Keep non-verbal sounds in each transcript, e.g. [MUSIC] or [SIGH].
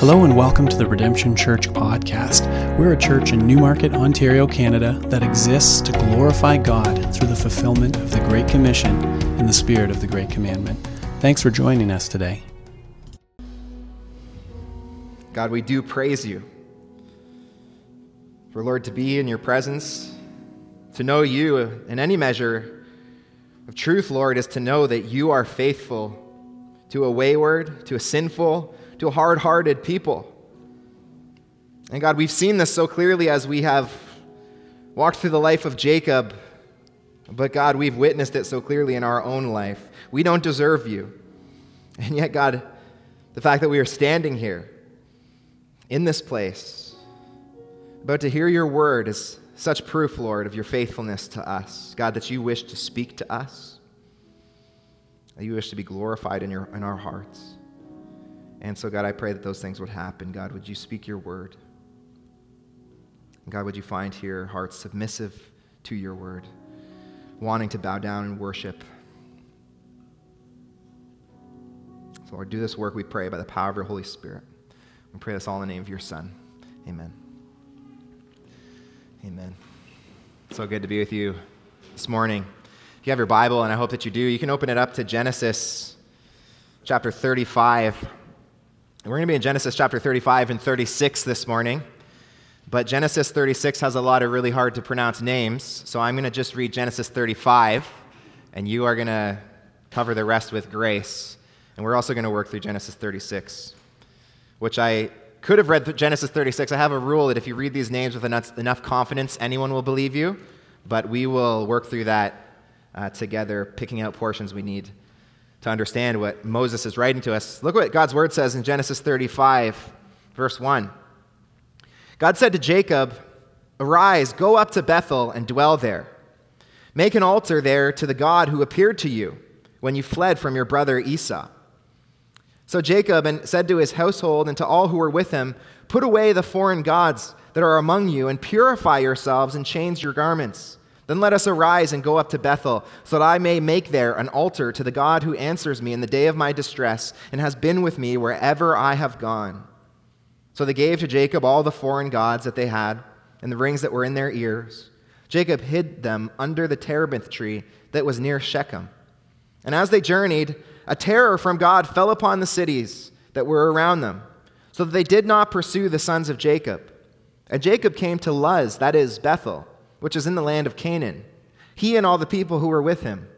Hello and welcome to the Redemption Church podcast. We're a church in Newmarket, Ontario, Canada that exists to glorify God through the fulfillment of the Great Commission in the spirit of the Great Commandment. Thanks for joining us today. God, we do praise you. For Lord, to be in your presence, to know you in any measure of truth, Lord, is to know that you are faithful to a wayward, to a sinful, to hard hearted people. And God, we've seen this so clearly as we have walked through the life of Jacob, but God, we've witnessed it so clearly in our own life. We don't deserve you. And yet, God, the fact that we are standing here in this place, about to hear your word, is such proof, Lord, of your faithfulness to us. God, that you wish to speak to us, that you wish to be glorified in, your, in our hearts. And so, God, I pray that those things would happen. God, would you speak your word? God, would you find here hearts submissive to your word, wanting to bow down and worship? So, Lord, do this work, we pray, by the power of your Holy Spirit. We pray this all in the name of your Son. Amen. Amen. So good to be with you this morning. If you have your Bible, and I hope that you do, you can open it up to Genesis chapter 35. We're going to be in Genesis chapter 35 and 36 this morning. But Genesis 36 has a lot of really hard to pronounce names. So I'm going to just read Genesis 35, and you are going to cover the rest with grace. And we're also going to work through Genesis 36, which I could have read Genesis 36. I have a rule that if you read these names with enough, confidence, anyone will believe you. But we will work through that uh, together, picking out portions we need to understand what Moses is writing to us. Look what God's word says in Genesis 35, verse 1. God said to Jacob, Arise, go up to Bethel and dwell there. Make an altar there to the God who appeared to you when you fled from your brother Esau. So Jacob and said to his household and to all who were with him, Put away the foreign gods that are among you, and purify yourselves and change your garments. Then let us arise and go up to Bethel, so that I may make there an altar to the God who answers me in the day of my distress and has been with me wherever I have gone. So they gave to Jacob all the foreign gods that they had and the rings that were in their ears. Jacob hid them under the terebinth tree that was near Shechem. And as they journeyed, a terror from God fell upon the cities that were around them, so that they did not pursue the sons of Jacob. And Jacob came to Luz, that is Bethel which is in the land of Canaan, he and all the people who were with him.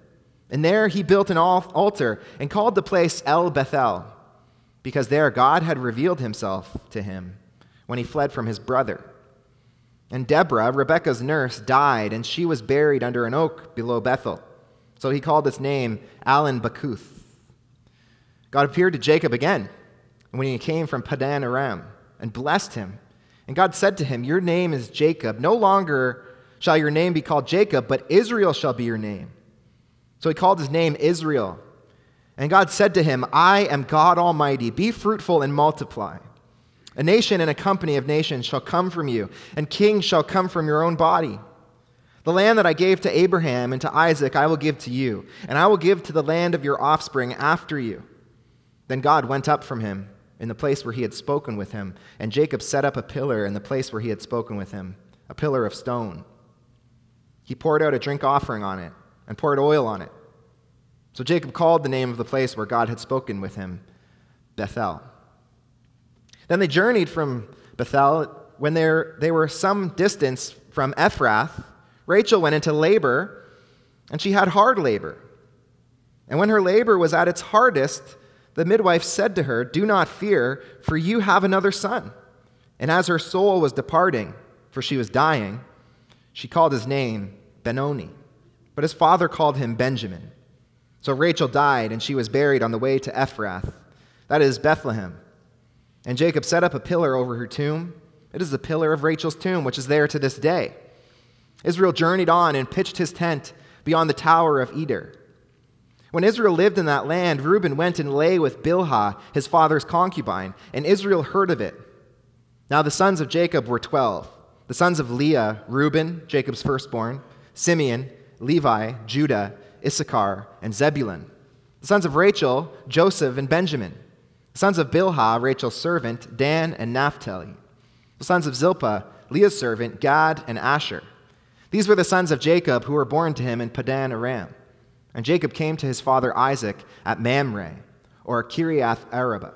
And there he built an altar and called the place El Bethel, because there God had revealed himself to him when he fled from his brother. And Deborah, Rebekah's nurse, died, and she was buried under an oak below Bethel. So he called its name Allon Bachuth. God appeared to Jacob again when he came from Padan Aram and blessed him. And God said to him, Your name is Jacob. No longer shall your name be called Jacob, but Israel shall be your name. So he called his name Israel. And God said to him, I am God Almighty. Be fruitful and multiply. A nation and a company of nations shall come from you, and kings shall come from your own body. The land that I gave to Abraham and to Isaac I will give to you, and I will give to the land of your offspring after you. Then God went up from him in the place where he had spoken with him, and Jacob set up a pillar in the place where he had spoken with him, a pillar of stone. He poured out a drink offering on it and poured oil on it. So Jacob called the name of the place where God had spoken with him Bethel. Then they journeyed from Bethel. When they were some distance from Ephrath, Rachel went into labor, and she had hard labor. And when her labor was at its hardest, the midwife said to her, Do not fear, for you have another son. And as her soul was departing, for she was dying, she called his name Benoni, but his father called him Benjamin. So Rachel died, and she was buried on the way to Ephrath, that is Bethlehem. And Jacob set up a pillar over her tomb. It is the pillar of Rachel's tomb, which is there to this day. Israel journeyed on and pitched his tent beyond the tower of Eder. When Israel lived in that land, Reuben went and lay with Bilhah, his father's concubine, and Israel heard of it. Now the sons of Jacob were twelve. The sons of Leah, Reuben, Jacob's firstborn, Simeon, Levi, Judah, Issachar, and Zebulun. The sons of Rachel, Joseph, and Benjamin. The sons of Bilhah, Rachel's servant, Dan and Naphtali. The sons of Zilpah, Leah's servant, Gad and Asher. These were the sons of Jacob who were born to him in Padan Aram. And Jacob came to his father Isaac at Mamre, or Kiriath Arba,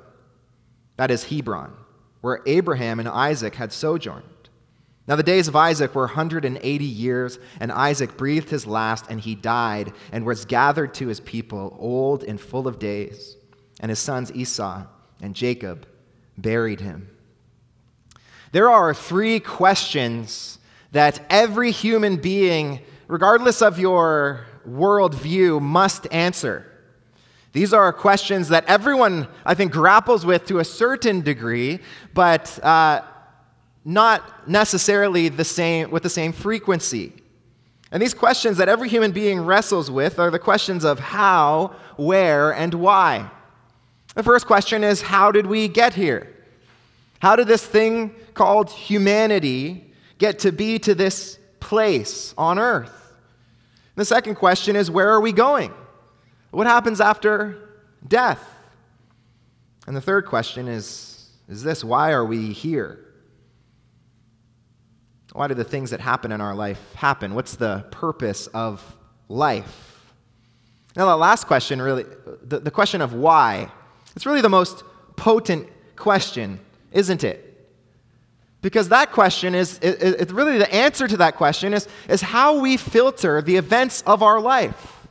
that is Hebron, where Abraham and Isaac had sojourned. Now the days of Isaac were 180 years, and Isaac breathed his last, and he died, and was gathered to his people, old and full of days. And his sons Esau and Jacob buried him. There are three questions that every human being, regardless of your worldview, must answer. These are questions that everyone, I think, grapples with to a certain degree, but uh, not necessarily the same, with the same frequency. And these questions that every human being wrestles with are the questions of how, where, and why. The first question is how did we get here? How did this thing called humanity get to be to this place on earth? The second question is where are we going? What happens after death? And the third question is is this why are we here? Why do the things that happen in our life happen? What's the purpose of life? Now, the last question, really, the, the question of why, it's really the most potent question, isn't it? Because that question is, it, really the answer to that question is, is how we filter the events of our life.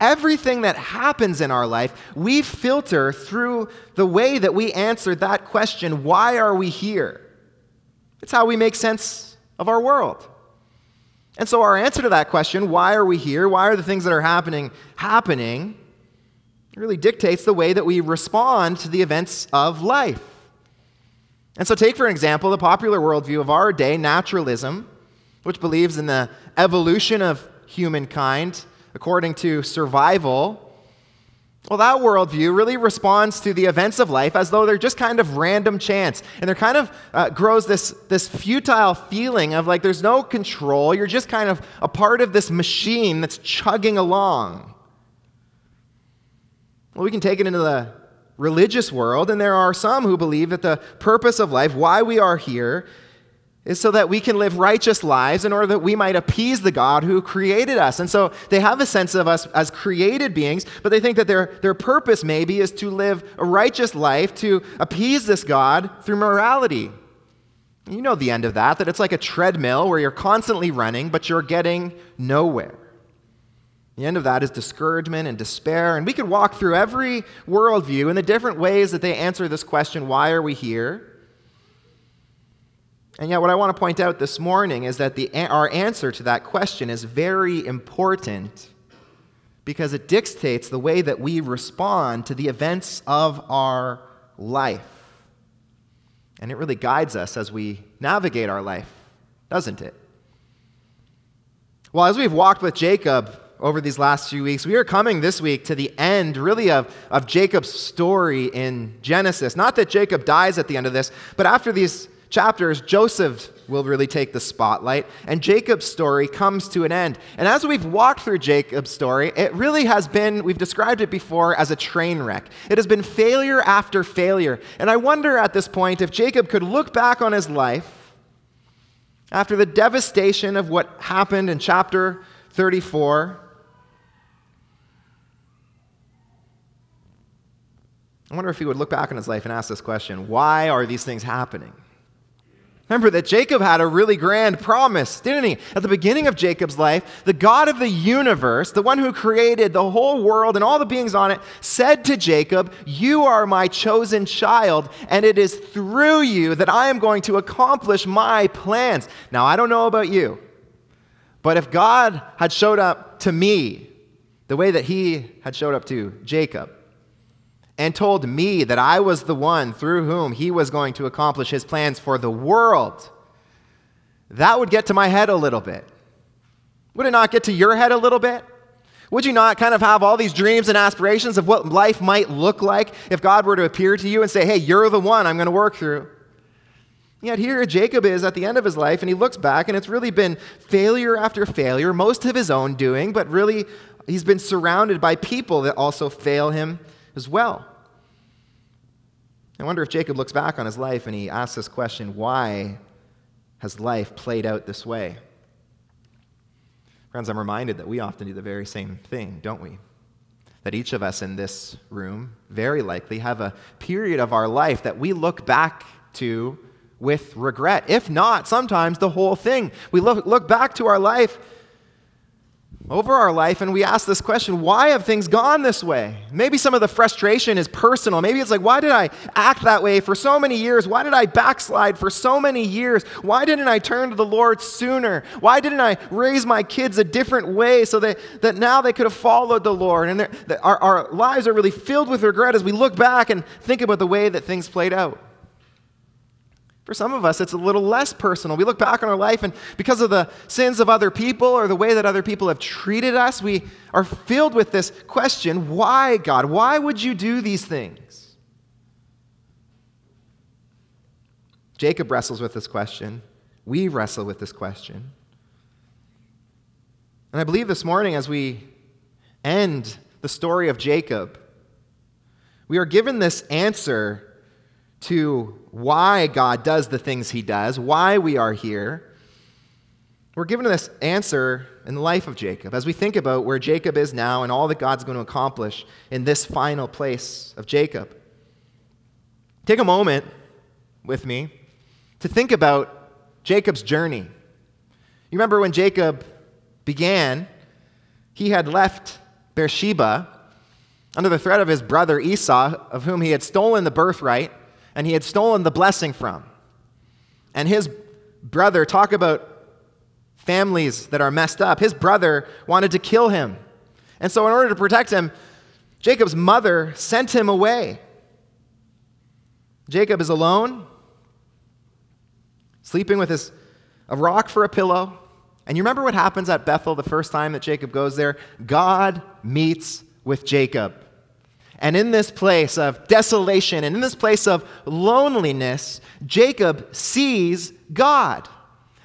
Everything that happens in our life, we filter through the way that we answer that question why are we here? It's how we make sense of our world. And so, our answer to that question, why are we here? Why are the things that are happening happening? really dictates the way that we respond to the events of life. And so, take for example the popular worldview of our day, naturalism, which believes in the evolution of humankind according to survival well, that worldview really responds to the events of life as though they're just kind of random chance. And there kind of uh, grows this, this futile feeling of like there's no control. You're just kind of a part of this machine that's chugging along. Well, we can take it into the religious world, and there are some who believe that the purpose of life, why we are here, is so that we can live righteous lives in order that we might appease the God who created us. And so they have a sense of us as created beings, but they think that their, their purpose maybe is to live a righteous life to appease this God through morality. You know the end of that, that it's like a treadmill where you're constantly running, but you're getting nowhere. The end of that is discouragement and despair. And we could walk through every worldview and the different ways that they answer this question why are we here? And yet, what I want to point out this morning is that the, our answer to that question is very important because it dictates the way that we respond to the events of our life. And it really guides us as we navigate our life, doesn't it? Well, as we've walked with Jacob over these last few weeks, we are coming this week to the end, really, of, of Jacob's story in Genesis. Not that Jacob dies at the end of this, but after these chapters, Joseph will really take the spotlight, and Jacob's story comes to an end. And as we've walked through Jacob's story, it really has been, we've described it before as a train wreck. It has been failure after failure. And I wonder at this point if Jacob could look back on his life after the devastation of what happened in chapter 34. I wonder if he would look back on his life and ask this question why are these things happening? Remember that Jacob had a really grand promise, didn't he? At the beginning of Jacob's life, the God of the universe, the one who created the whole world and all the beings on it, said to Jacob, You are my chosen child, and it is through you that I am going to accomplish my plans. Now, I don't know about you, but if God had showed up to me the way that he had showed up to Jacob, and told me that I was the one through whom he was going to accomplish his plans for the world, that would get to my head a little bit. Would it not get to your head a little bit? Would you not kind of have all these dreams and aspirations of what life might look like if God were to appear to you and say, hey, you're the one I'm going to work through? Yet here Jacob is at the end of his life, and he looks back, and it's really been failure after failure, most of his own doing, but really he's been surrounded by people that also fail him as well. I wonder if Jacob looks back on his life and he asks this question why has life played out this way? Friends, I'm reminded that we often do the very same thing, don't we? That each of us in this room very likely have a period of our life that we look back to with regret. If not, sometimes the whole thing. We look, look back to our life over our life and we ask this question why have things gone this way? Maybe some of the frustration is personal. Maybe it's like, why did I act that way for so many years? Why did I backslide for so many years? Why didn't I turn to the Lord sooner? Why didn't I raise my kids a different way so that, that now they could have followed the Lord? And our, our lives are really filled with regret as we look back and think about the way that things played out. For some of us, it's a little less personal. We look back on our life, and because of the sins of other people or the way that other people have treated us, we are filled with this question why, God? Why would you do these things? Jacob wrestles with this question. We wrestle with this question. And I believe this morning, as we end the story of Jacob, we are given this answer to why God does the things he does, why we are here, we're given this answer in the life of Jacob as we think about where Jacob is now and all that God's going to accomplish in this final place of Jacob. Take a moment with me to think about Jacob's journey. You remember when Jacob began, he had left Beersheba under the threat of his brother Esau, of whom he had stolen the birthright and he had stolen the blessing from. And his brother, talk about families that are messed up, his brother wanted to kill him. And so, in order to protect him, Jacob's mother sent him away. Jacob is alone, sleeping with his, a rock for a pillow. And you remember what happens at Bethel the first time that Jacob goes there? God meets with Jacob. And in this place of desolation and in this place of loneliness, Jacob sees God.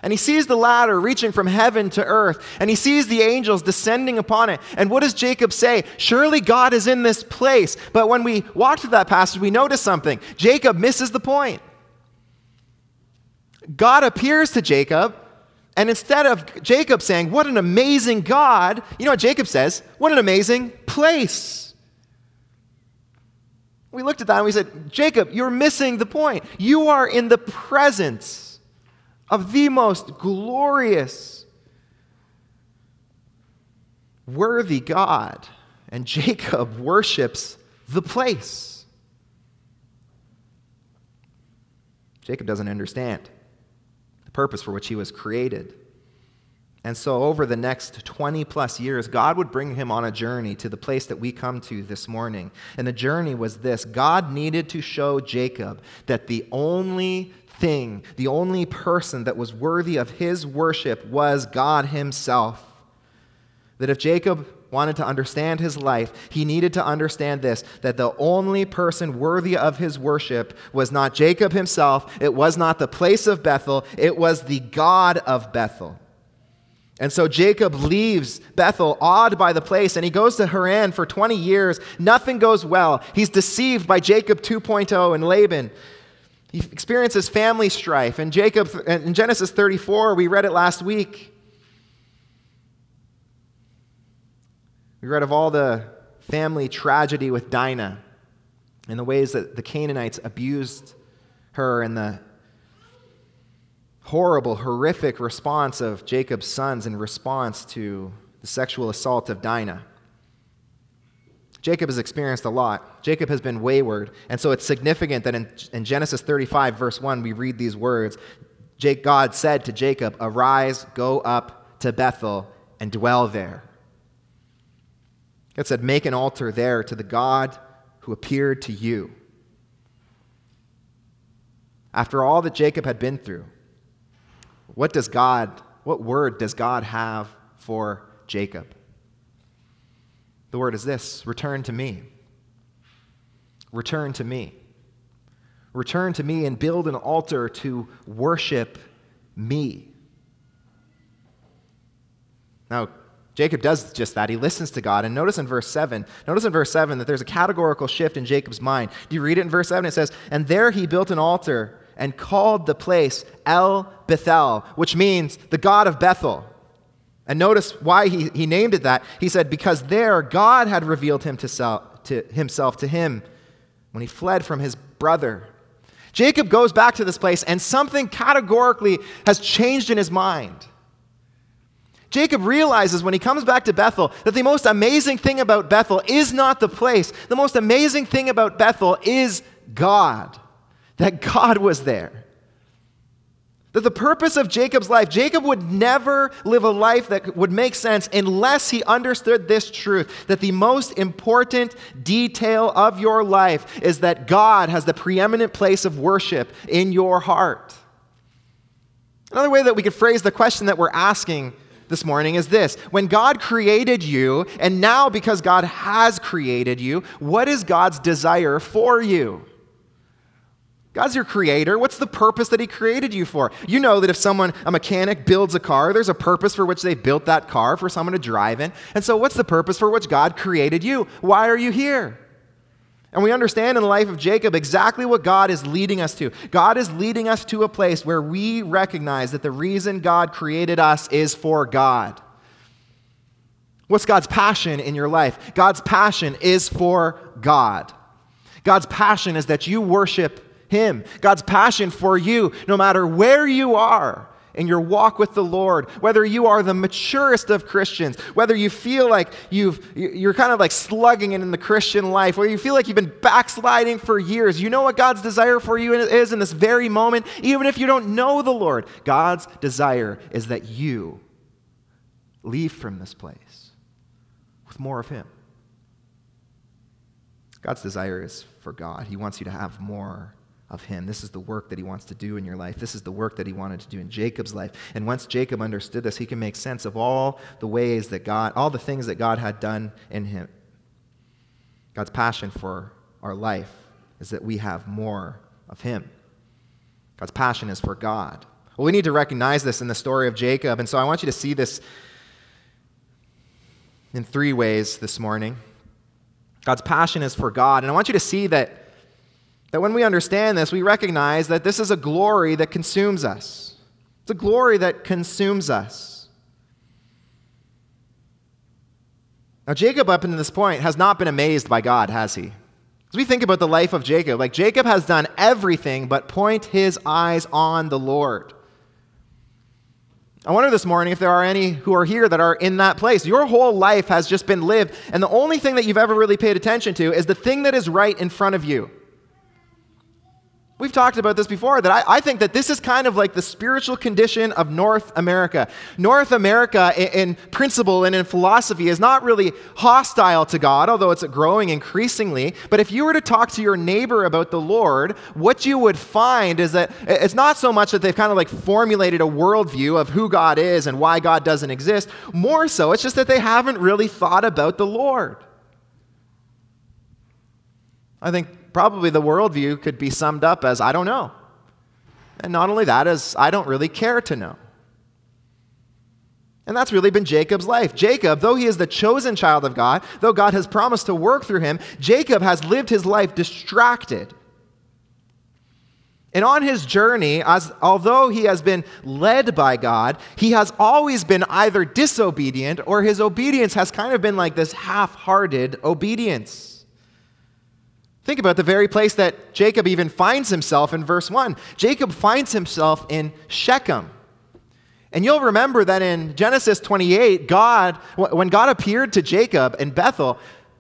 And he sees the ladder reaching from heaven to earth, and he sees the angels descending upon it. And what does Jacob say? Surely God is in this place. But when we walk through that passage, we notice something. Jacob misses the point. God appears to Jacob, and instead of Jacob saying, What an amazing God, you know what Jacob says? What an amazing place. We looked at that and we said, Jacob, you're missing the point. You are in the presence of the most glorious, worthy God. And Jacob worships the place. Jacob doesn't understand the purpose for which he was created. And so, over the next 20 plus years, God would bring him on a journey to the place that we come to this morning. And the journey was this God needed to show Jacob that the only thing, the only person that was worthy of his worship was God himself. That if Jacob wanted to understand his life, he needed to understand this that the only person worthy of his worship was not Jacob himself, it was not the place of Bethel, it was the God of Bethel. And so Jacob leaves Bethel, awed by the place, and he goes to Haran for 20 years. Nothing goes well. He's deceived by Jacob 2.0 and Laban. He experiences family strife. And Jacob, in Genesis 34, we read it last week. We read of all the family tragedy with Dinah and the ways that the Canaanites abused her and the horrible, horrific response of Jacob's sons in response to the sexual assault of Dinah. Jacob has experienced a lot. Jacob has been wayward. And so it's significant that in, in Genesis 35, verse 1, we read these words God said to Jacob, Arise, go up to Bethel, and dwell there. God said, Make an altar there to the God who appeared to you. After all that Jacob had been through, what does God, what word does God have for Jacob? The word is this return to me. Return to me. Return to me and build an altar to worship me. Now, Jacob does just that. He listens to God. And notice in verse 7, notice in verse 7 that there's a categorical shift in Jacob's mind. Do you read it in verse 7? It says, And there he built an altar and called the place El Bethel, which means the God of Bethel. And notice why he, he named it that. He said, Because there God had revealed him to, self, to himself to him when he fled from his brother. Jacob goes back to this place, and something categorically has changed in his mind. Jacob realizes when he comes back to Bethel that the most amazing thing about Bethel is not the place. The most amazing thing about Bethel is God, that God was there. That the purpose of Jacob's life, Jacob would never live a life that would make sense unless he understood this truth that the most important detail of your life is that God has the preeminent place of worship in your heart. Another way that we could phrase the question that we're asking this morning is this When God created you, and now because God has created you, what is God's desire for you? God's your creator. What's the purpose that He created you for? You know that if someone, a mechanic, builds a car, there's a purpose for which they built that car for someone to drive in. And so, what's the purpose for which God created you? Why are you here? And we understand in the life of Jacob exactly what God is leading us to. God is leading us to a place where we recognize that the reason God created us is for God. What's God's passion in your life? God's passion is for God. God's passion is that you worship Him. God's passion for you, no matter where you are, in your walk with the Lord, whether you are the maturest of Christians, whether you feel like you've, you're kind of like slugging it in the Christian life, whether you feel like you've been backsliding for years, you know what God's desire for you is in this very moment, even if you don't know the Lord. God's desire is that you leave from this place with more of Him. God's desire is for God. He wants you to have more of him. This is the work that he wants to do in your life. This is the work that he wanted to do in Jacob's life. And once Jacob understood this, he can make sense of all the ways that God, all the things that God had done in him. God's passion for our life is that we have more of him. God's passion is for God. Well, we need to recognize this in the story of Jacob. And so I want you to see this in three ways this morning. God's passion is for God. And I want you to see that that when we understand this, we recognize that this is a glory that consumes us. It's a glory that consumes us. Now, Jacob, up until this point, has not been amazed by God, has he? As we think about the life of Jacob, like Jacob has done everything but point his eyes on the Lord. I wonder this morning if there are any who are here that are in that place. Your whole life has just been lived, and the only thing that you've ever really paid attention to is the thing that is right in front of you. We've talked about this before, that I, I, think that this is kind of like the spiritual condition of North America. North America, in, in, principle and in philosophy, is not really hostile to God, although it's growing increasingly. But if you were to talk to your neighbor about the Lord, what you would find is that it's not so much that they've kind of like formulated a worldview of who God is and why God doesn't exist. More so, it's just that they haven't really thought about the Lord. I think probably the worldview could be summed up as I don't know. And not only that, as I don't really care to know. And that's really been Jacob's life. Jacob, though he is the chosen child of God, though God has promised to work through him, Jacob has lived his life distracted. And on his journey, as, although he has been led by God, he has always been either disobedient or his obedience has kind of been like this half hearted obedience. Think about the very place that Jacob even finds himself in verse 1. Jacob finds himself in Shechem. And you'll remember that in Genesis 28, God, when God appeared to Jacob in Bethel,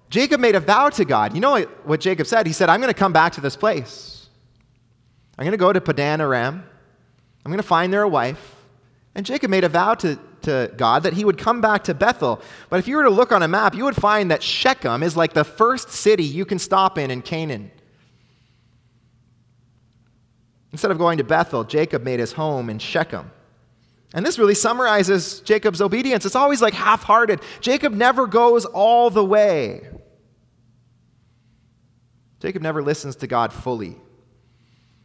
Jacob made a vow to God. You know what Jacob said? He said, I'm going to come back to this place. I'm going to go to Padan Aram. I'm going to find there a wife. And Jacob made a vow to to God that he would come back to Bethel. But if you were to look on a map, you would find that Shechem is like the first city you can stop in in Canaan. Instead of going to Bethel, Jacob made his home in Shechem. And this really summarizes Jacob's obedience. It's always like half hearted. Jacob never goes all the way. Jacob never listens to God fully.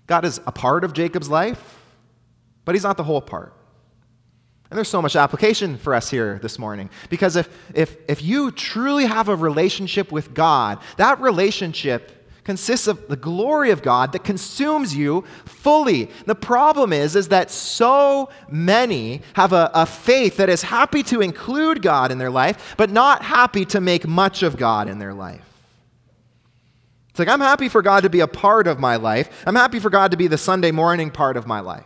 God is a part of Jacob's life, but he's not the whole part. And there's so much application for us here this morning. Because if, if, if you truly have a relationship with God, that relationship consists of the glory of God that consumes you fully. The problem is, is that so many have a, a faith that is happy to include God in their life, but not happy to make much of God in their life. It's like, I'm happy for God to be a part of my life. I'm happy for God to be the Sunday morning part of my life.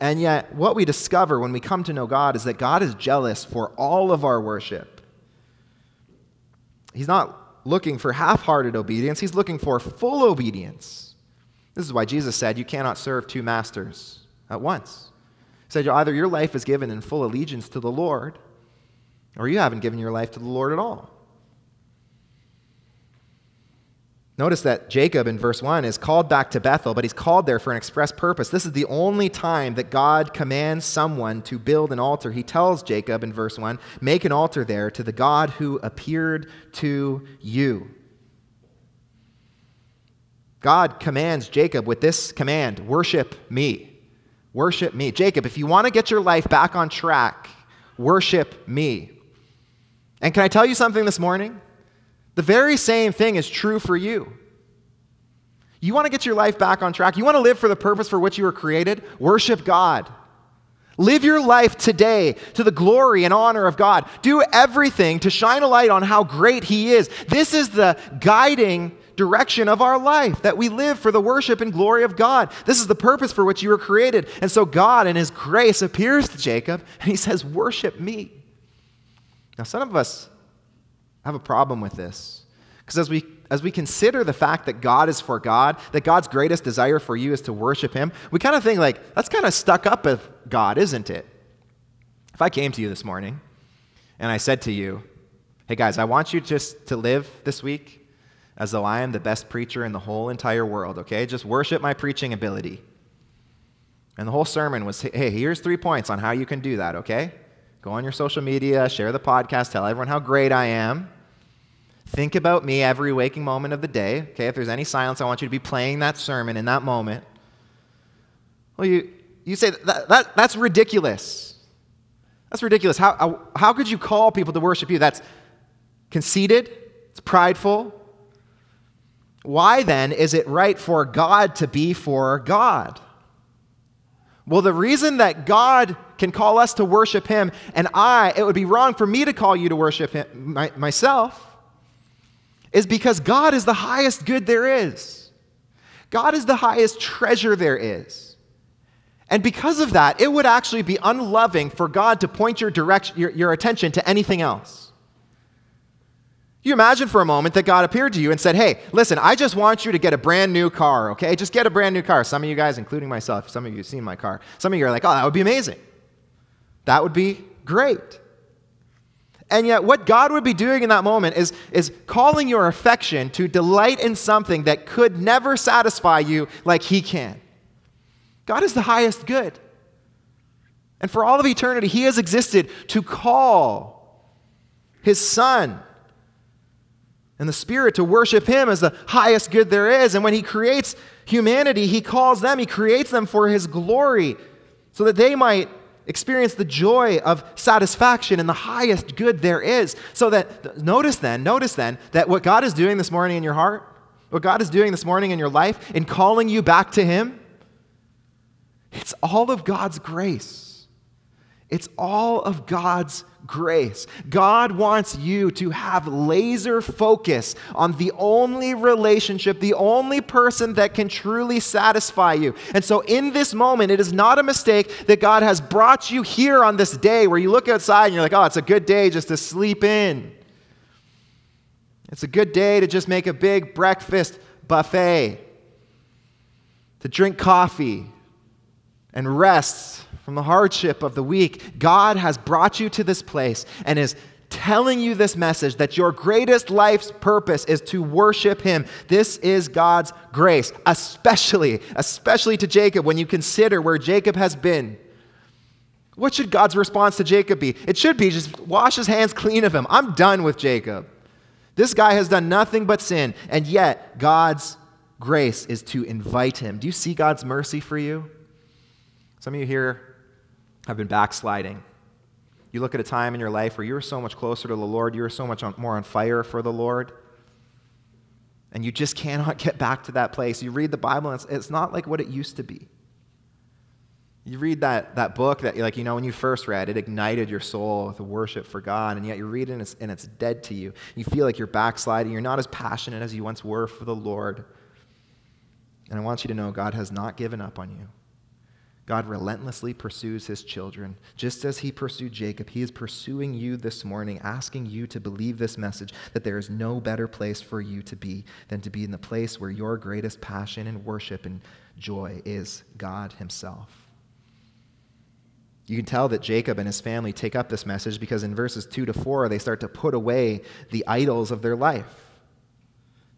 And yet, what we discover when we come to know God is that God is jealous for all of our worship. He's not looking for half hearted obedience, He's looking for full obedience. This is why Jesus said, You cannot serve two masters at once. He said, Either your life is given in full allegiance to the Lord, or you haven't given your life to the Lord at all. Notice that Jacob in verse 1 is called back to Bethel, but he's called there for an express purpose. This is the only time that God commands someone to build an altar. He tells Jacob in verse 1 make an altar there to the God who appeared to you. God commands Jacob with this command worship me. Worship me. Jacob, if you want to get your life back on track, worship me. And can I tell you something this morning? The very same thing is true for you. You want to get your life back on track? You want to live for the purpose for which you were created? Worship God. Live your life today to the glory and honor of God. Do everything to shine a light on how great He is. This is the guiding direction of our life that we live for the worship and glory of God. This is the purpose for which you were created. And so God, in His grace, appears to Jacob and He says, Worship me. Now, some of us have a problem with this. Because as we, as we consider the fact that God is for God, that God's greatest desire for you is to worship Him, we kind of think like, that's kind of stuck up of God, isn't it? If I came to you this morning and I said to you, hey guys, I want you just to live this week as though I am the best preacher in the whole entire world, okay? Just worship my preaching ability. And the whole sermon was, hey, here's three points on how you can do that, okay? Go on your social media, share the podcast, tell everyone how great I am. Think about me every waking moment of the day. Okay, if there's any silence, I want you to be playing that sermon in that moment. Well, you, you say that, that, that's ridiculous. That's ridiculous. How, how, could you call people to worship you? That's conceited, it's prideful. Why then is it right for God to be for God? Well, the reason that God can call us to worship Him and I, it would be wrong for me to call you to worship Him my, myself is because God is the highest good there is. God is the highest treasure there is. And because of that, it would actually be unloving for God to point your, direction, your, your attention to anything else. You imagine for a moment that God appeared to you and said, Hey, listen, I just want you to get a brand new car, okay? Just get a brand new car. Some of you guys, including myself, some of you have seen my car. Some of you are like, Oh, that would be amazing. That would be great. And yet, what God would be doing in that moment is, is calling your affection to delight in something that could never satisfy you like He can. God is the highest good. And for all of eternity, He has existed to call His Son and the Spirit to worship Him as the highest good there is. And when He creates humanity, He calls them, He creates them for His glory so that they might experience the joy of satisfaction in the highest good there is. So that, notice then, notice then that what God is doing this morning in your heart, what God is doing this morning in your life, in calling you back to Him, it's all of God's grace. It's all of God's grace. God wants you to have laser focus on the only relationship, the only person that can truly satisfy you. And so, in this moment, it is not a mistake that God has brought you here on this day where you look outside and you're like, oh, it's a good day just to sleep in. It's a good day to just make a big breakfast buffet, to drink coffee and rests from the hardship of the week, God has brought you to this place and is telling you this message that your greatest life's purpose is to worship him. This is God's grace, especially especially to Jacob when you consider where Jacob has been. What should God's response to Jacob be? It should be just wash his hands clean of him. I'm done with Jacob. This guy has done nothing but sin, and yet God's grace is to invite him. Do you see God's mercy for you? Some of you here have been backsliding. You look at a time in your life where you were so much closer to the Lord, you were so much more on fire for the Lord, and you just [LAUGHS] cannot get back to that place. You read the Bible, and it's, it's not like what it used to be. You read that, that book that, like, you know, when you first read, it ignited your soul with worship for God, and yet you read it and it's, and it's dead to you. You feel like you're backsliding. You're not as passionate as you once were for the Lord. And I want you to know God has not given up on you. God relentlessly pursues his children. Just as he pursued Jacob, he is pursuing you this morning, asking you to believe this message that there is no better place for you to be than to be in the place where your greatest passion and worship and joy is God himself. You can tell that Jacob and his family take up this message because in verses 2 to 4, they start to put away the idols of their life.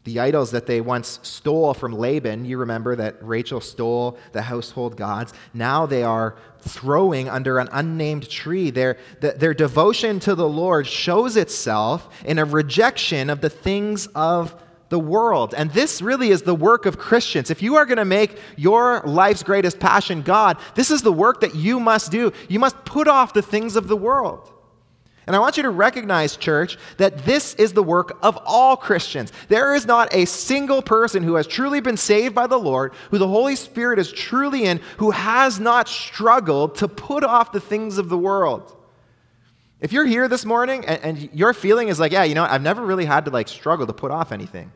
The idols that they once stole from Laban, you remember that Rachel stole the household gods. Now they are throwing under an unnamed tree. Their, their devotion to the Lord shows itself in a rejection of the things of the world. And this really is the work of Christians. If you are going to make your life's greatest passion God, this is the work that you must do. You must put off the things of the world. And I want you to recognize, church, that this is the work of all Christians. There is not a single person who has truly been saved by the Lord, who the Holy Spirit is truly in, who has not struggled to put off the things of the world. If you're here this morning and, and your feeling is like, yeah, you know, I've never really had to like struggle to put off anything.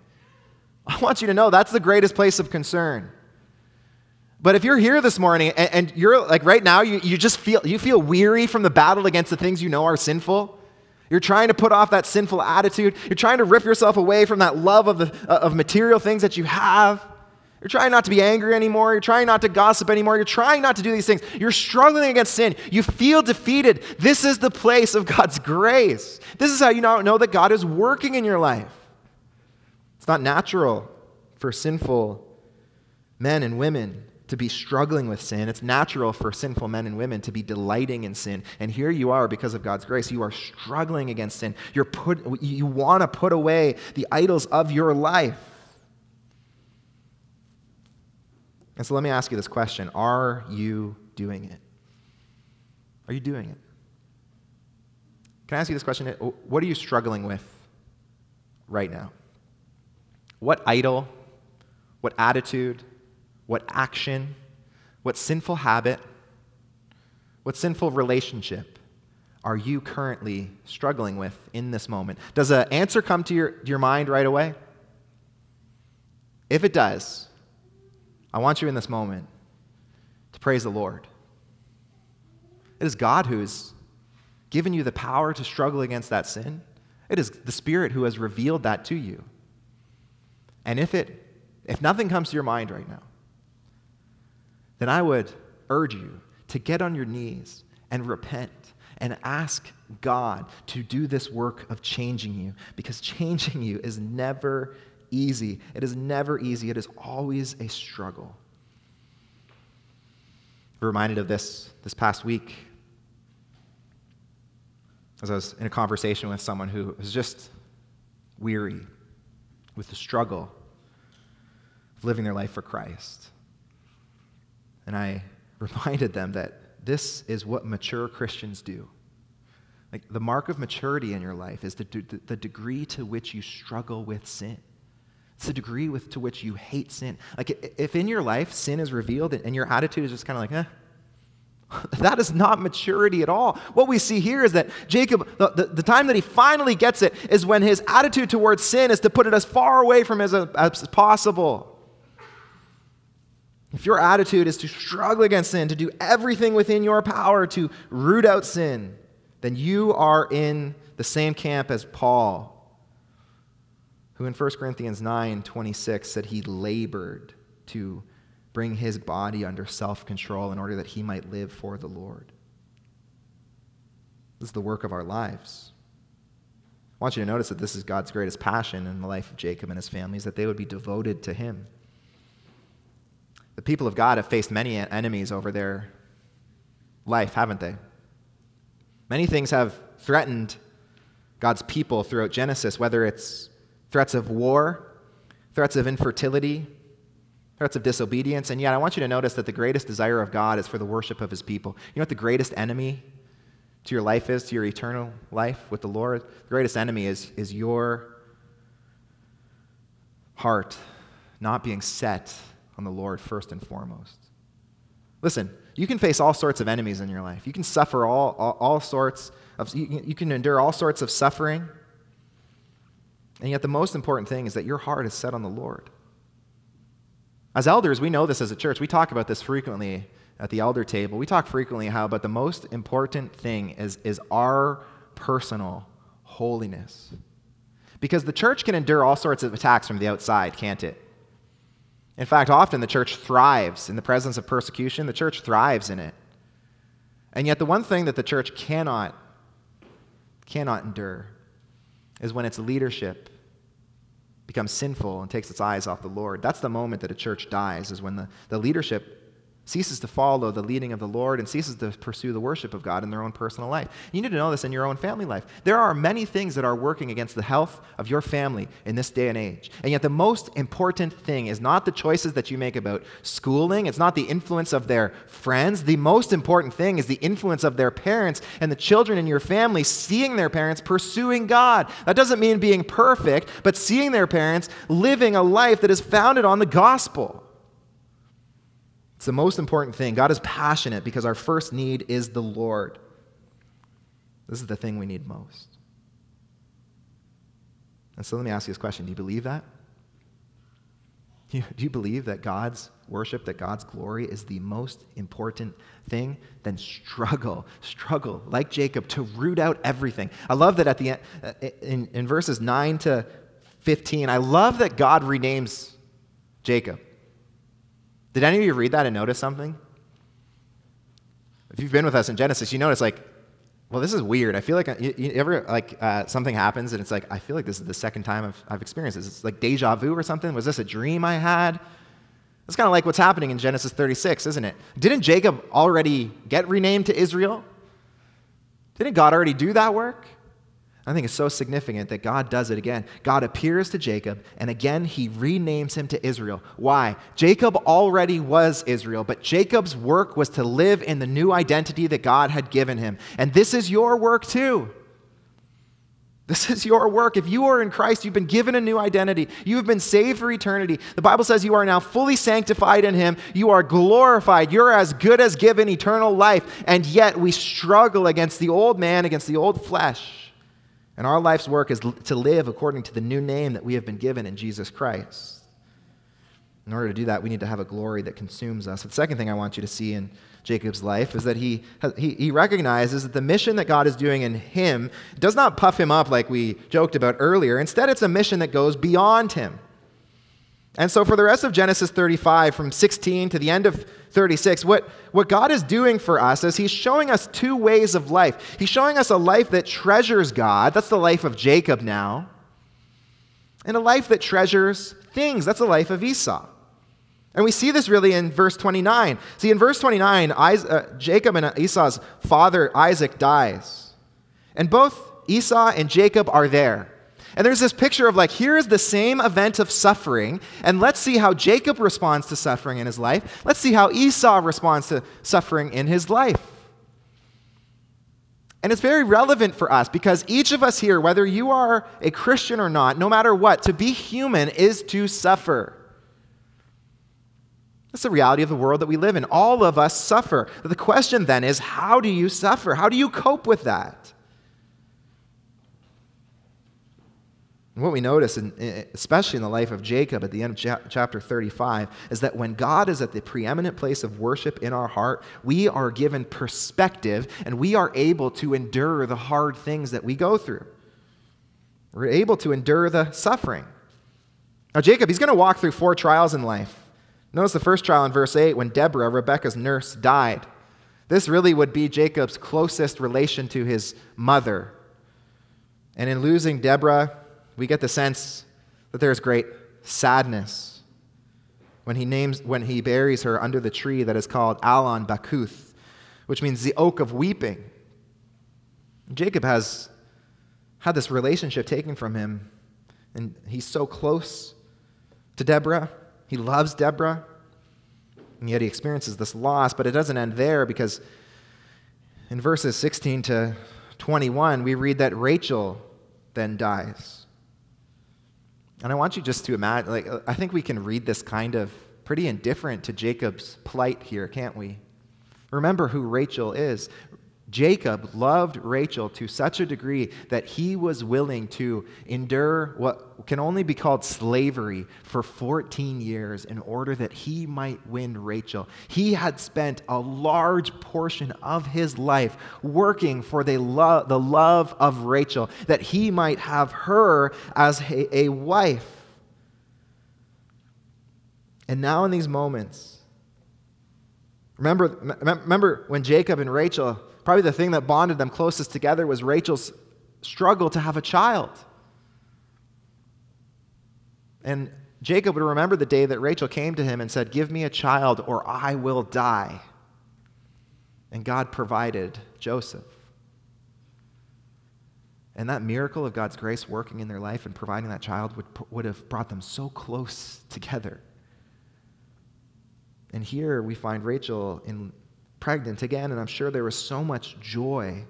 I want you to know that's the greatest place of concern. But if you're here this morning and, and, you're like right now, you, you just feel you feel weary from the battle against the things you know are sinful. You're trying to put off that sinful attitude. You're trying to rip yourself away from that love of, the, uh, of material things that you have. You're trying not to be angry anymore. You're trying not to gossip anymore. You're trying not to do these things. You're struggling against sin. You feel defeated. This is the place of God's grace. This is how you know that God is working in your life. It's not natural for sinful men and women to be struggling with sin. It's natural for sinful men and women to be delighting in sin. And here you are, because of God's grace, you are struggling against sin. You're put, you want to put away the idols of your life. And so let me ask you this question Are you doing it? Are you doing it? Can I ask you this question? What are you struggling with right now? What idol, what attitude, what action, what sinful habit, what sinful relationship are you currently struggling with in this moment? Does an answer come to your, your mind right away? If it does, I want you in this moment to praise the Lord. It is God who has given you the power to struggle against that sin. It is the Spirit who has revealed that to you. And if it if nothing comes to your mind right now, then I would urge you to get on your knees and repent and ask God to do this work of changing you because changing you is never easy. It is never easy. It is always a struggle. I'm reminded of this this past week as I was in a conversation with someone who was just weary with the struggle of living their life for Christ. And I [LAUGHS] reminded them that this is what mature Christians do. Like the mark of maturity in your life is the, the, the degree to which you struggle with sin. It's the degree with, to which you hate sin. Like if in your life sin is revealed and your attitude is just kind of like, eh, [LAUGHS] that is not maturity at all. What we see here is that Jacob, the, the, the, time that he finally gets it is when his attitude towards sin is to put it as far away from as, as possible. If your attitude is to struggle against sin, to do everything within your power to root out sin, then you are in the same camp as Paul, who in 1 Corinthians 9 26 said he labored to bring his body under self control in order that he might live for the Lord. This is the work of our lives. I want you to notice that this is God's greatest passion in the life of Jacob and his family, is that they would be devoted to him. The people of God have faced many enemies over their life, haven't they? Many things have threatened God's people throughout Genesis, whether it's threats of war, threats of infertility, threats of disobedience. And yet, I want you to notice that the greatest desire of God is for the worship of his people. You know what the greatest enemy to your life is, to your eternal life with the Lord? The greatest enemy is, is your heart not being set on the Lord first and foremost. Listen, you can face all sorts of enemies in your life. You can suffer all, all, all sorts of, you, can endure all sorts of suffering. And yet, the most important thing is that your heart is set on the Lord. As elders, we know this as a church. We talk about this frequently at the elder table. We talk frequently how, but the most important thing is, is our personal holiness. Because the church can endure all sorts of attacks from the outside, can't it? In fact, often the church thrives in the presence of persecution, the church thrives in it. And yet, the one thing that the church cannot, cannot endure is when its leadership becomes sinful and takes its eyes off the Lord. That's the moment that a church dies, is when the, the leadership ceases to follow the leading of the Lord and ceases to pursue the worship of God in their own personal life. You need to know this in your own family life. There are many things that are working against the health of your family in this day and age. And yet, the most important thing is not the choices that you make about schooling, it's not the influence of their friends. The most important thing is the influence of their parents and the children in your family seeing their parents pursuing God. That doesn't mean being perfect, but seeing their parents living a life that is founded on the gospel. It's the most important thing. God is passionate because our first need is the Lord. This is the thing we need most. And so let me ask you this question Do you believe that? Do you, believe that God's worship, that God's glory is the most important thing? Then struggle, struggle, like Jacob, to root out everything. I love that at the end, uh, in, in verses 9 to 15, I love that God renames Jacob. Did any of you read that and notice something? If you've been with us in Genesis, you notice like, well, this is weird. I feel like you, you ever like uh, something happens and it's like I feel like this is the second time I've, I've experienced this. It's like deja vu or something. Was this a dream I had? It's kind of like what's happening in Genesis 36, isn't it? Didn't Jacob already get renamed to Israel? Didn't God already do that work? I think it's so significant that God does it again. God appears to Jacob, and again, he renames him to Israel. Why? Jacob already was Israel, but Jacob's work was to live in the new identity that God had given him. And this is your work too. This is your work. If you are in Christ, you've been given a new identity. You have been saved for eternity. The Bible says you are now fully sanctified in Him. You are glorified. You're as good as given eternal life. And yet we struggle against the old man, against the old flesh. And our life's work is to live according to the new name that we have been given in Jesus Christ. In order to do that, we need to have a glory that consumes us. The second thing I want you to see in Jacob's life is that he, he, he recognizes that the mission that God is doing in him does not puff him up like we joked about earlier. Instead, it's a mission that goes beyond him. And so, for the rest of Genesis 35, from 16 to the end of 36, what, what God is doing for us is He's showing us two ways of life. He's showing us a life that treasures God, that's the life of Jacob now, and a life that treasures things, that's the life of Esau. And we see this really in verse 29. See, in verse 29, Isaac, uh, Jacob and Esau's father, Isaac, dies. And both Esau and Jacob are there. And there's this picture of like, here is the same event of suffering, and let's see how Jacob responds to suffering in his life. Let's see how Esau responds to suffering in his life. And it's very relevant for us because each of us here, whether you are a Christian or not, no matter what, to be human is to suffer. That's the reality of the world that we live in. All of us suffer. The question then is how do you suffer? How do you cope with that? And what we notice, in, especially in the life of Jacob at the end of chapter 35, is that when God is at the preeminent place of worship in our heart, we are given perspective and we are able to endure the hard things that we go through. We're able to endure the suffering. Now, Jacob, he's going to walk through four trials in life. Notice the first trial in verse 8 when Deborah, Rebekah's nurse, died. This really would be Jacob's closest relation to his mother. And in losing Deborah, we get the sense that there's great sadness when he, names, when he buries her under the tree that is called Alon Bakuth, which means the oak of weeping. Jacob has had this relationship taken from him, and he's so close to Deborah. He loves Deborah. And yet he experiences this loss, but it doesn't end there because in verses 16 to 21, we read that Rachel then dies. And I want you just to imagine, like, uh, I think we can read this kind of pretty indifferent to Jacob's plight here, can't we? Remember who Rachel is. Jacob loved Rachel to such a degree that he was willing to endure what can only be called slavery for 14 years in order that he might win Rachel. He had spent a large portion of his life working for the, lo- the love of Rachel, that he might have her as a, a wife. And now, in these moments, remember, remember when Jacob and Rachel Probably the thing that bonded them closest together was Rachel's struggle to have a child. And Jacob would remember the day that Rachel came to him and said, Give me a child or I will die. And God provided Joseph. And that miracle of God's grace working in their life and providing that child would, would have brought them so close together. And here we find Rachel in pregnant again, and I'm sure there was so much joy.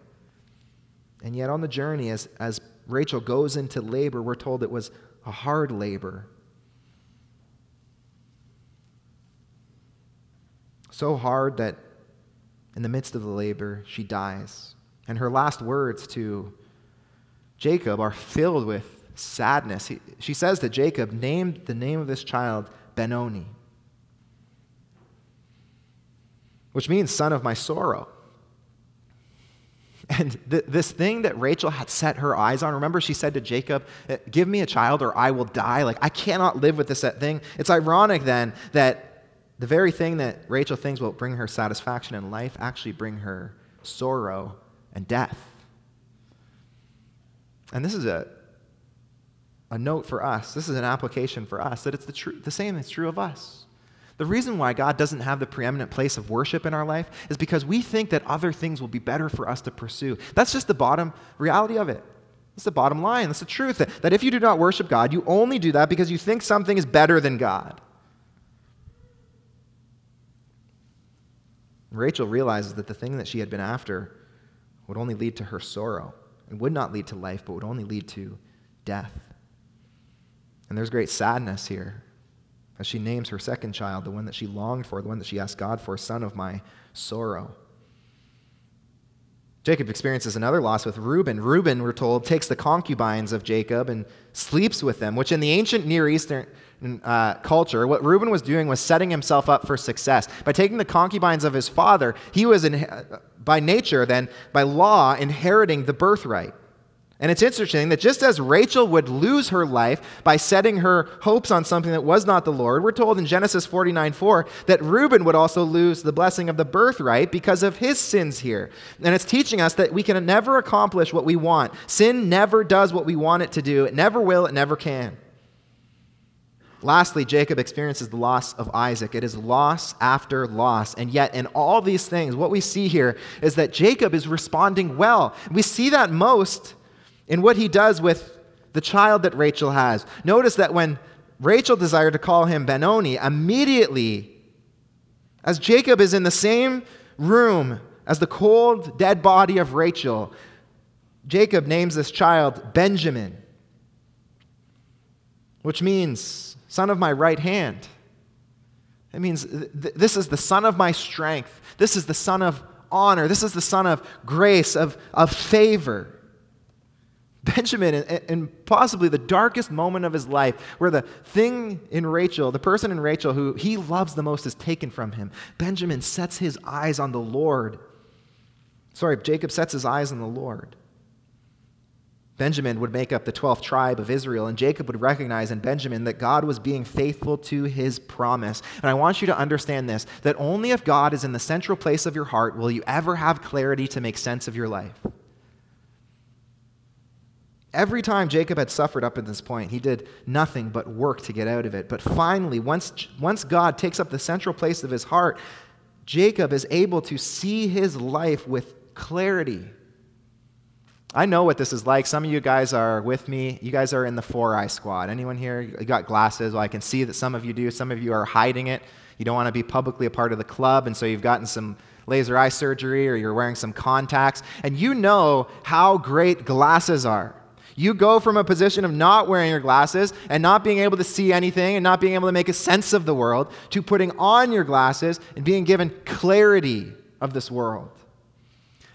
And yet, on the journey, as, as Rachel goes into labor, we're told it was a hard labor. So hard that in the midst of the labor, she dies. And her last words to Jacob are filled with sadness. He, she says to Jacob, named the name of this child Benoni. Which means son of my sorrow. And th- this thing that Rachel had set her eyes on, remember she said to Jacob, eh, Give me a child or I will die. Like, I cannot live with this thing. It's ironic then that the very thing that Rachel thinks will bring her satisfaction in life actually bring her sorrow and death. And this is a, a note for us. This is an application for us that it's the, tr- the same is true of us. The reason why God doesn't have the preeminent place of worship in our life is because we think that other things will be better for us to pursue. That's just the bottom reality of it. That's the bottom line. That's the truth. That, that if you do not worship God, you only do that because you think something is better than God. Rachel realizes that the thing that she had been after would only lead to her sorrow and would not lead to life, but would only lead to death. And there's great sadness here as she names her second child, the one that she longed for, the one that she asked God for, son of my sorrow. Jacob experiences another loss with Reuben. Reuben, we're told, takes the concubines of Jacob and sleeps with them, which in the ancient Near Eastern uh, culture, what Reuben was doing was setting himself up for success. By taking the concubines of his father, he was, in, by nature, then, by law, inheriting the birthright. And it's interesting that just as Rachel would lose her life by setting her hopes on something that was not the Lord, we're told in Genesis 49 4 that Reuben would also lose the blessing of the birthright because of his sins here. And it's teaching us that we can never accomplish what we want. Sin never does what we want it to do, it never will, it never can. Lastly, Jacob experiences the loss of Isaac. It is loss after loss. And yet, in all these things, what we see here is that Jacob is responding well. We see that most in what he does with the child that Rachel has. Notice that when Rachel desired to call him Benoni, immediately, as Jacob is in the same room as the cold, dead body of Rachel, Jacob names this child Benjamin, which means son of my right hand. It means th- this is the son of my strength. This is the son of honor. This is the son of grace, of, of favor. Benjamin, in, possibly the darkest moment of his life, where the thing in Rachel, the person in Rachel who he loves the most, is taken from him, Benjamin sets his eyes on the Lord. Sorry, Jacob sets his eyes on the Lord. Benjamin would make up the 12th tribe of Israel, and Jacob would recognize in Benjamin that God was being faithful to his promise. And I want you to understand this that only if God is in the central place of your heart will you ever have clarity to make sense of your life. Every time Jacob had suffered up to this point, he did nothing but work to get out of it. But finally, once, once God takes up the central place of his heart, Jacob is able to see his life with clarity. I know what this is like. Some of you guys are with me. You guys are in the four eye squad. Anyone here? You got glasses? Well, I can see that some of you do. Some of you are hiding it. You don't want to be publicly a part of the club, and so you've gotten some laser eye surgery or you're wearing some contacts. And you know how great glasses are. You go from a position of not wearing your glasses and not being able to see anything and not being able to make a sense of the world to putting on your glasses and being given clarity of this world.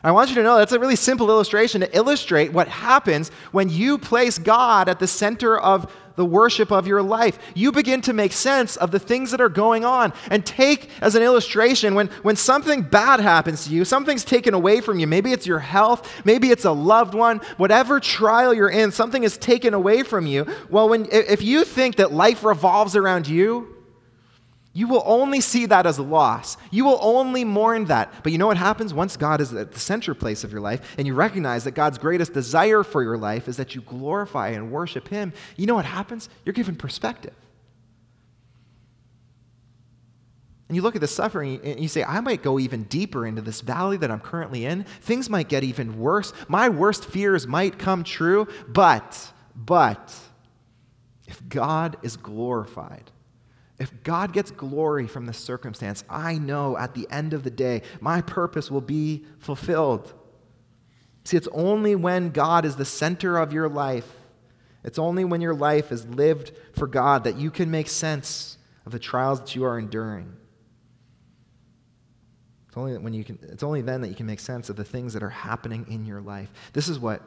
I want you to know that's a really simple illustration to illustrate what happens when you place God at the center of the worship of your life. You begin to make sense of the things that are going on. And take as an illustration when, when something bad happens to you, something's taken away from you. Maybe it's your health, maybe it's a loved one, whatever trial you're in, something is taken away from you. Well, when, if you think that life revolves around you, you will only see that as a loss. You will only mourn that. But you know what happens once God is at the center place of your life and you recognize that God's greatest desire for your life is that you glorify and worship Him? You know what happens? You're given perspective. And you look at the suffering and you say, I might go even deeper into this valley that I'm currently in. Things might get even worse. My worst fears might come true. But, but, if God is glorified, if God gets glory from this circumstance, I know at the end of the day, my purpose will be fulfilled. See, it's only when God is the center of your life, it's only when your life is lived for God that you can make sense of the trials that you are enduring. It's only, when you can, it's only then that you can make sense of the things that are happening in your life. This is what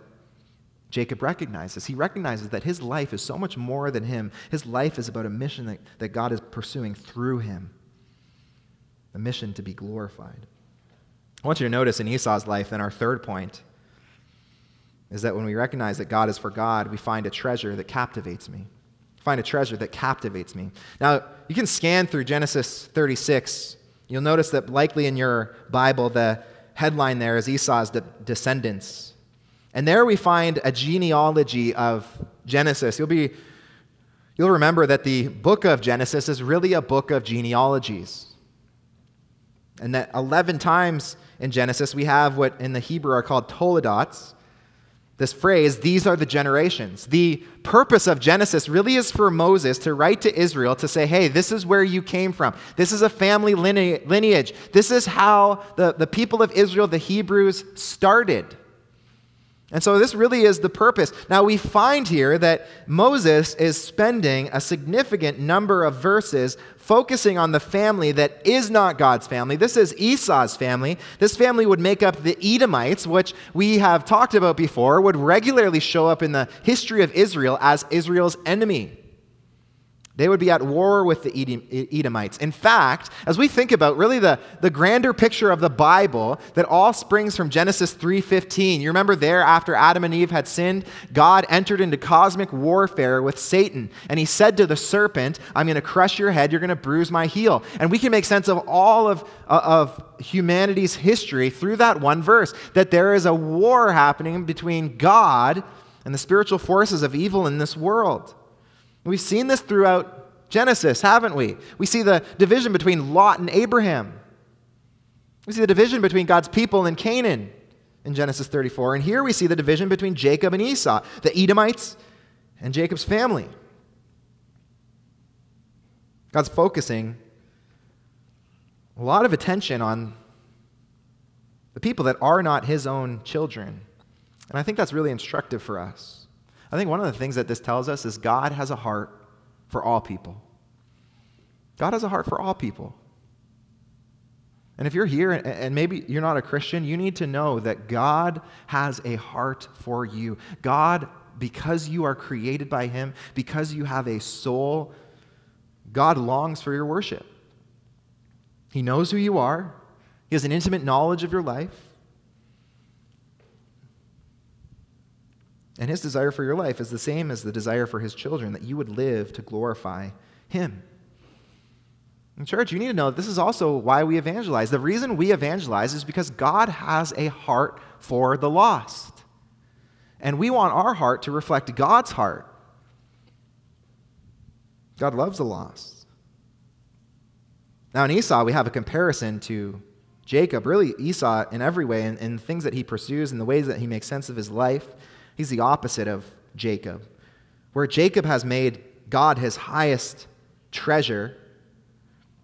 Jacob recognizes. He recognizes that his life is so much more than him. His life is about a mission that, that God is pursuing through him, a mission to be glorified. I want you to notice in Esau's life, then, our third point is that when we recognize that God is for God, we find a treasure that captivates me. Find a treasure that captivates me. Now, you can scan through Genesis 36. You'll notice that likely in your Bible, the headline there is Esau's de- descendants. And there we find a genealogy of Genesis. You'll, be, you'll remember that the book of Genesis is really a book of genealogies. And that 11 times in Genesis we have what in the Hebrew are called toledots. This phrase, these are the generations. The purpose of Genesis really is for Moses to write to Israel to say, hey, this is where you came from. This is a family lineage. This is how the, the people of Israel, the Hebrews, started. And so this really is the purpose. Now we find here that Moses is spending a significant number of verses focusing on the family that is not God's family. This is Esau's family. This family would make up the Edomites, which we have talked about before, would regularly show up in the history of Israel as Israel's enemy. They would be at war with the Edomites. In fact, as we think about really the, the grander picture of the Bible that all springs from Genesis 3:15. You remember there after Adam and Eve had sinned, God entered into cosmic warfare with Satan, and he said to the serpent, "I'm going to crush your head, you're going to bruise my heel." And we can make sense of all of, of humanity's history through that one verse that there is a war happening between God and the spiritual forces of evil in this world. We've seen this throughout Genesis, haven't we? We see the division between Lot and Abraham. We see the division between God's people and Canaan in Genesis 34. And here we see the division between Jacob and Esau, the Edomites and Jacob's family. God's focusing a lot of attention on the people that are not his own children. And I think that's really instructive for us. I think one of the things that this tells us is God has a heart for all people. God has a heart for all people. And if you're here and maybe you're not a Christian, you need to know that God has a heart for you. God, because you are created by Him, because you have a soul, God longs for your worship. He knows who you are, He has an intimate knowledge of your life. And his desire for your life is the same as the desire for his children, that you would live to glorify him. In church, you need to know that this is also why we evangelize. The reason we evangelize is because God has a heart for the lost. And we want our heart to reflect God's heart. God loves the lost. Now, in Esau, we have a comparison to Jacob, really Esau in every way, in, in things that he pursues, in the ways that he makes sense of his life, he's the opposite of Jacob. Where Jacob has made God his highest treasure,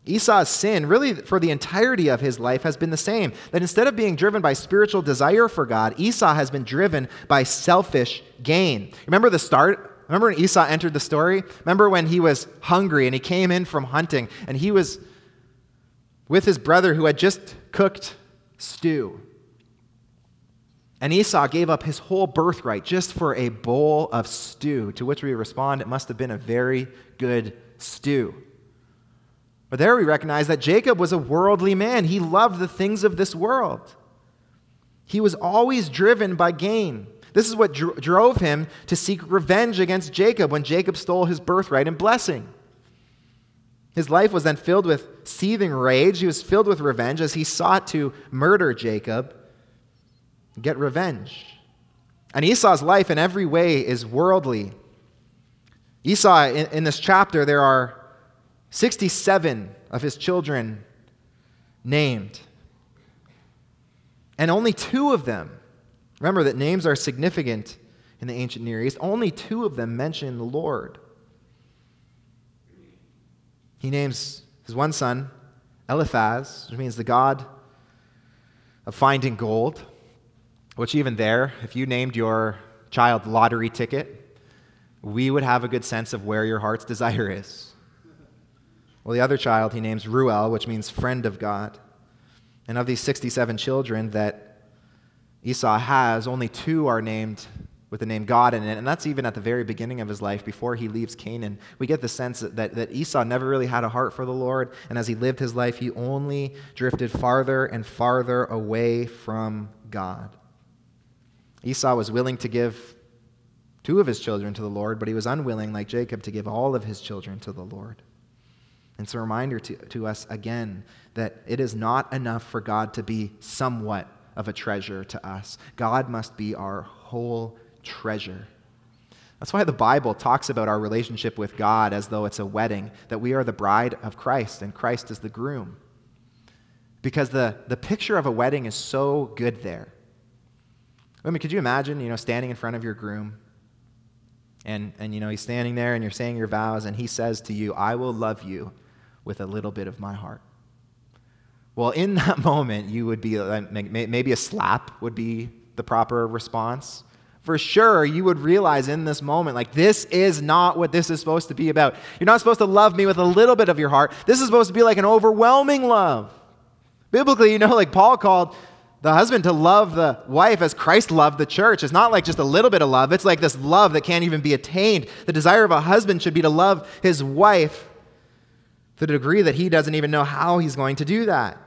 Esau's sin, really for the entirety of his life, has been the same. That instead of being driven by spiritual desire for God, Esau has been driven by selfish gain. Remember the start? Remember when Esau entered the story? Remember when he was hungry and he came in from hunting and he was with his brother who had just cooked stew. And Esau gave up his whole birthright just for a bowl of stew, to which we respond, it must have been a very good stew. But there we recognize that Jacob was a worldly man. He loved the things of this world. He was always driven by gain. This is what dro- drove him to seek revenge against Jacob when Jacob stole his birthright and blessing. His life was then filled with seething rage. He was filled with revenge as he sought to murder Jacob, get revenge. And Esau's life in every way is worldly. Esau, in, in this chapter, there are 67 of his children named. And only two of them, remember that names are significant in the ancient Near East, only two of them mention the Lord. He names his one son Eliphaz, which means the God of finding gold, which, even there, if you named your child lottery ticket, we would have a good sense of where your heart's [LAUGHS] desire is. Well, the other child he names Reuel, which means friend of God. And of these 67 children that Esau has, only two are named with the name God in it. And that's even at the very beginning of his life, before he leaves Canaan. We get the sense that, that Esau never really had a heart for the Lord. And as he lived his life, he only drifted farther and farther away from God. Esau was willing to give two of his children to the Lord, but he was unwilling, like Jacob, to give all of his children to the Lord. It's a reminder to, to us again that it is not enough for God to be somewhat of a treasure to us. God must be our whole treasure. That's why the Bible talks about our relationship with God as though it's a wedding, that we are the bride of Christ and Christ is the groom. Because the, the picture of a wedding is so good there. I mean, could you imagine, you know, standing in front of your groom and, and you know, he's standing there and you're saying your vows and he says to you, I will love you with a little bit of my heart. Well, in [LAUGHS] that moment, you would be, maybe a slap would be the proper response. For sure, you would realize in this moment, like, this is not what this is supposed to be about. You're not supposed to love me with a little bit of your heart. This is supposed to be like an overwhelming love. Biblically, you know, like Paul called the husband to love the wife as Christ loved the church. It's not like just a little bit of love, it's like this love that can't even be attained. The desire of a husband should be to love his wife to the degree that he doesn't even know how he's going to do that.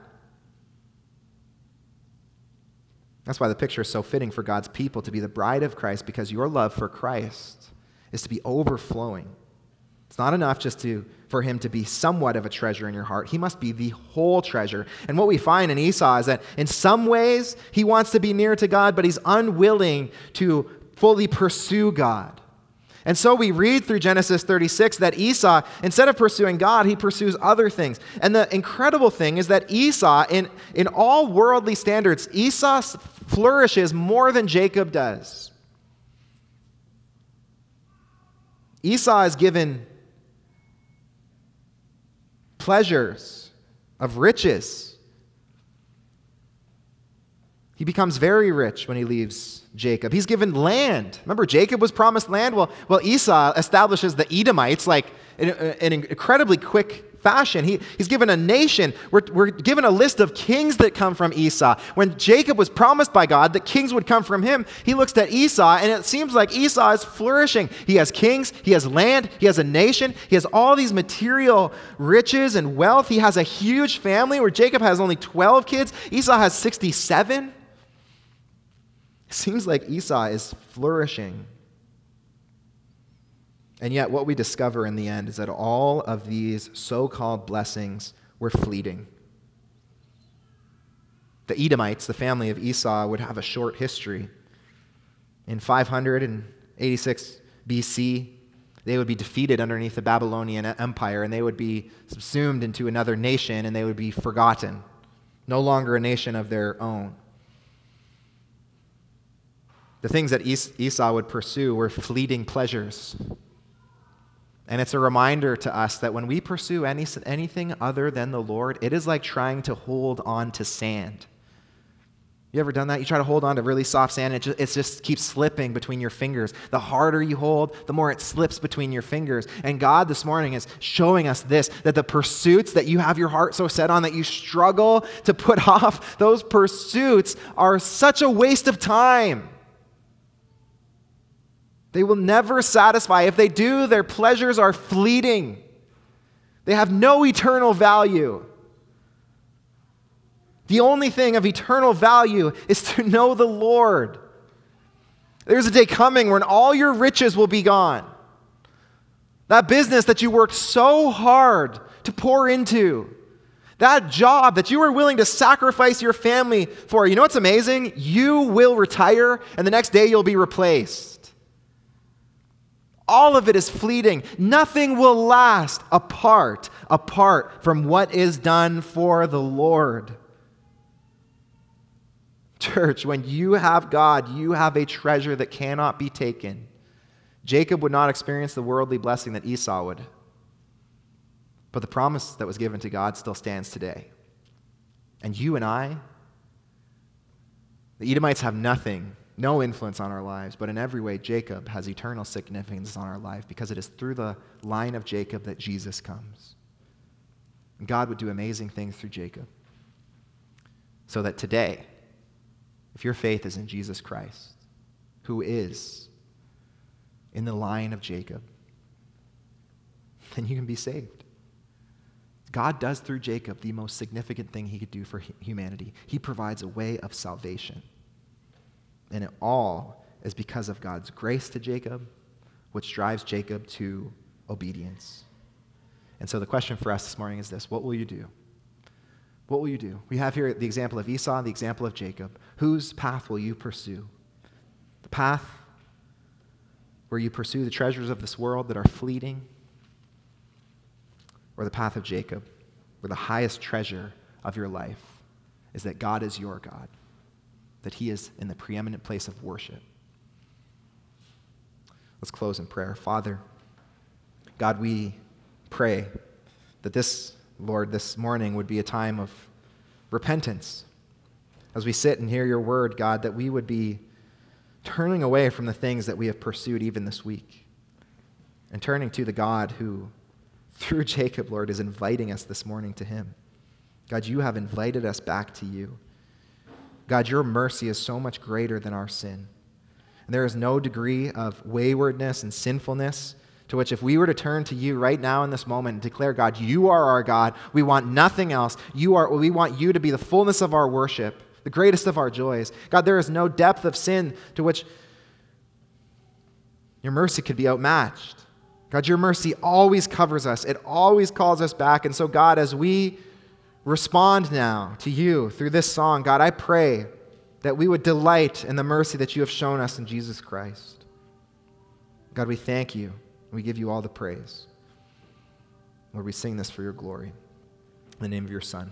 That's why the picture is so fitting for God's people to be the bride of Christ because your love for Christ is to be overflowing. It's not enough just to, for him to be somewhat of a treasure in your heart. He must be the whole treasure. And what we find in Esau is that in some ways he wants to be near to God, but he's unwilling to fully pursue God. And so we read through Genesis 36 that Esau, instead of pursuing God, he pursues other things. And the incredible thing is that Esau, in, in all worldly standards, Esau flourishes more than Jacob does. Esau is given pleasures of riches. He becomes very rich when he leaves Jacob. He's given land. Remember, Jacob was promised land? Well, well Esau establishes the Edomites like an incredibly quick fashion. He, he's given a nation. We're, we're given a list of kings that come from Esau. When Jacob was promised by God that kings would come from him, he looks at Esau, and it seems like Esau is flourishing. He has kings, he has land, he has a nation, he has all these material riches and wealth. He has a huge family where Jacob has only 12 kids, Esau has 67. It seems like Esau is flourishing. And yet, what we discover in the end is that all of these so called blessings were fleeting. The Edomites, the family of Esau, would have a short history. In 586 BC, they would be defeated underneath the Babylonian Empire and they would be subsumed into another nation and they would be forgotten. no longer a nation of their own. The things that Esau would pursue were fleeting pleasures. And it's a reminder to us that when we pursue any, anything other than the Lord, it is like trying to hold on to sand. You ever done that? You try to hold on to really soft sand, and it just, it just keeps slipping between your fingers. The harder you hold, the more it slips between your fingers. And God this morning is showing us this that the pursuits that you have your heart so set on that you struggle to put [LAUGHS] off, those pursuits are such a waste of time. They will never satisfy. If they do, their pleasures are fleeting, they have no eternal value. The only thing of eternal value is to [LAUGHS] know the Lord. There's a day coming when all your riches will be gone. That business that you worked so hard to pour into, that job that you were willing to sacrifice your family for, you know what's amazing? You will retire and the next day you'll be replaced. All of it is fleeting. Nothing will last apart apart from what is done for the Lord. Church, when you have God, you have a treasure that cannot be taken. Jacob would not experience the worldly blessing that Esau would. But the promise that was given to God still stands today. And you and I, the Edomites have nothing, no influence on our lives, but in every way, Jacob has eternal significance on our life because it is through the line of Jacob that Jesus comes. And God would do amazing things through Jacob. So that today, if your faith is in Jesus Christ, who is in the line of Jacob, then you can be saved. God does through Jacob the most significant thing he could do for humanity. He provides a way of salvation. And it all is because of God's grace to Jacob, which drives Jacob to obedience. And so the question for us this morning is this What will you do? What will you do? We have here the example of Esau, the example of Jacob. Whose path will you pursue? The path where you pursue the treasures of this world that are fleeting, or the path of Jacob, where the highest treasure of your life is that God is your God, that He is in the preeminent place of worship. Let's close in prayer. Father, God, we pray that this Lord, this morning would be a time of repentance. As we sit and hear your word, God, that we would be turning away from the things that we have pursued even this week and turning to the God who, through [LAUGHS] Jacob, Lord, is inviting us this morning to him. God, you have invited us back to you. God, your mercy is so much greater than our sin. And there is no degree of waywardness and sinfulness to which, if we were to turn to you right now in this moment and declare, God, you are our God, we want nothing else. You are, we want you to be the fullness of our worship, the greatest of our joys. God, there is no depth of sin to which your mercy could be outmatched. God, your mercy always covers us, it always calls us back. And so, God, as we respond now to you through this song, God, I pray that we would delight in the mercy that you have shown us in Jesus Christ. God, we thank you. We give you all the praise. Lord, we sing this for your glory. In the name of your Son.